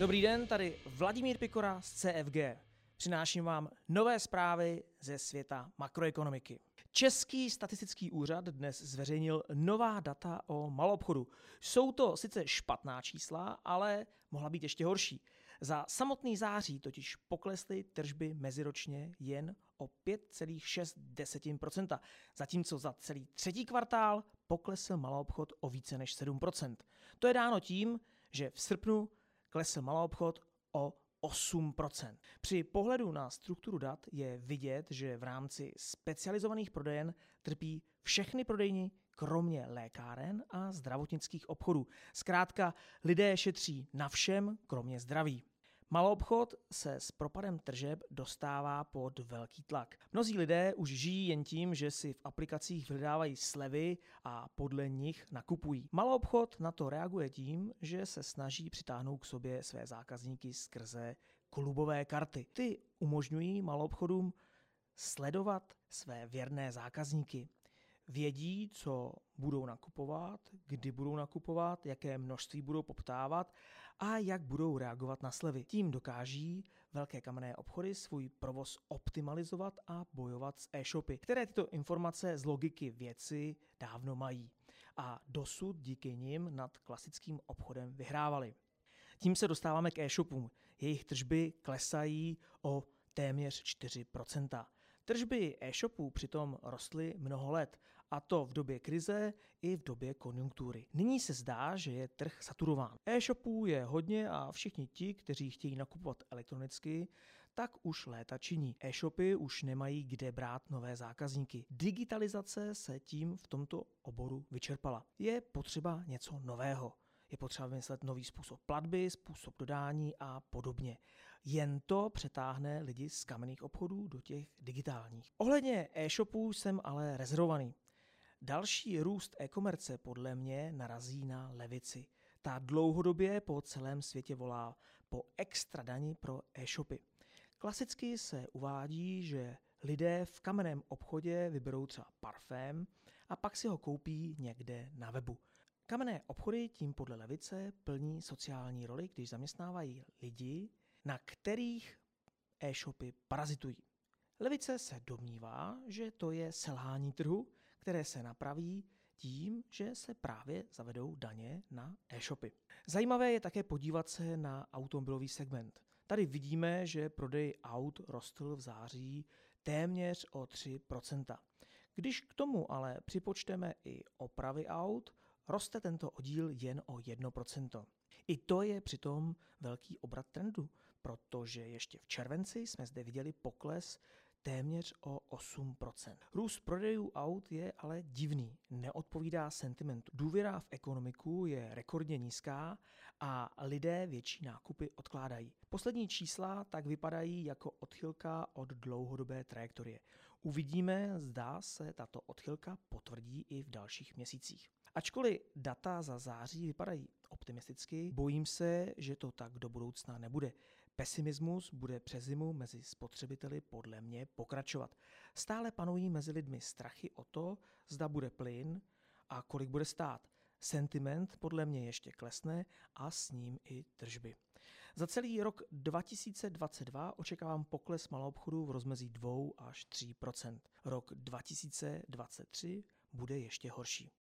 Dobrý den, tady Vladimír Pikora z CFG. Přináším vám nové zprávy ze světa makroekonomiky. Český statistický úřad dnes zveřejnil nová data o malobchodu. Jsou to sice špatná čísla, ale mohla být ještě horší. Za samotný září totiž poklesly tržby meziročně jen o 5,6%, zatímco za celý třetí kvartál poklesl maloobchod o více než 7%. To je dáno tím, že v srpnu klesl maloobchod o 8%. Při pohledu na strukturu dat je vidět, že v rámci specializovaných prodejen trpí všechny prodejny, kromě lékáren a zdravotnických obchodů. Zkrátka, lidé šetří na všem, kromě zdraví. Maloobchod se s propadem tržeb dostává pod velký tlak. Mnozí lidé už žijí jen tím, že si v aplikacích vyhledávají slevy a podle nich nakupují. Maloobchod na to reaguje tím, že se snaží přitáhnout k sobě své zákazníky skrze klubové karty. Ty umožňují maloobchodům sledovat své věrné zákazníky vědí, co budou nakupovat, kdy budou nakupovat, jaké množství budou poptávat a jak budou reagovat na slevy. Tím dokáží velké kamenné obchody svůj provoz optimalizovat a bojovat s e-shopy, které tyto informace z logiky věci dávno mají a dosud díky nim nad klasickým obchodem vyhrávali. Tím se dostáváme k e-shopům. Jejich tržby klesají o téměř 4%. Tržby e-shopů přitom rostly mnoho let, a to v době krize i v době konjunktury. Nyní se zdá, že je trh saturován. E-shopů je hodně a všichni ti, kteří chtějí nakupovat elektronicky, tak už léta činí. E-shopy už nemají kde brát nové zákazníky. Digitalizace se tím v tomto oboru vyčerpala. Je potřeba něco nového je potřeba vymyslet nový způsob platby, způsob dodání a podobně. Jen to přetáhne lidi z kamenných obchodů do těch digitálních. Ohledně e-shopů jsem ale rezervovaný. Další růst e-komerce podle mě narazí na levici. Ta dlouhodobě po celém světě volá po extra dani pro e-shopy. Klasicky se uvádí, že lidé v kamenném obchodě vyberou třeba parfém a pak si ho koupí někde na webu. Kamenné obchody tím podle levice plní sociální roli, když zaměstnávají lidi, na kterých e-shopy parazitují. Levice se domnívá, že to je selhání trhu, které se napraví tím, že se právě zavedou daně na e-shopy. Zajímavé je také podívat se na automobilový segment. Tady vidíme, že prodej aut rostl v září téměř o 3%. Když k tomu ale připočteme i opravy aut, roste tento oddíl jen o 1%. I to je přitom velký obrat trendu, protože ještě v červenci jsme zde viděli pokles téměř o 8%. Růst prodejů aut je ale divný, neodpovídá sentimentu. Důvěra v ekonomiku je rekordně nízká a lidé větší nákupy odkládají. Poslední čísla tak vypadají jako odchylka od dlouhodobé trajektorie. Uvidíme, zda se tato odchylka potvrdí i v dalších měsících. Ačkoliv data za září vypadají optimisticky, bojím se, že to tak do budoucna nebude. Pesimismus bude přes zimu mezi spotřebiteli podle mě pokračovat. Stále panují mezi lidmi strachy o to, zda bude plyn a kolik bude stát. Sentiment podle mě ještě klesne a s ním i tržby. Za celý rok 2022 očekávám pokles maloobchodu v rozmezí 2 až 3% Rok 2023 bude ještě horší.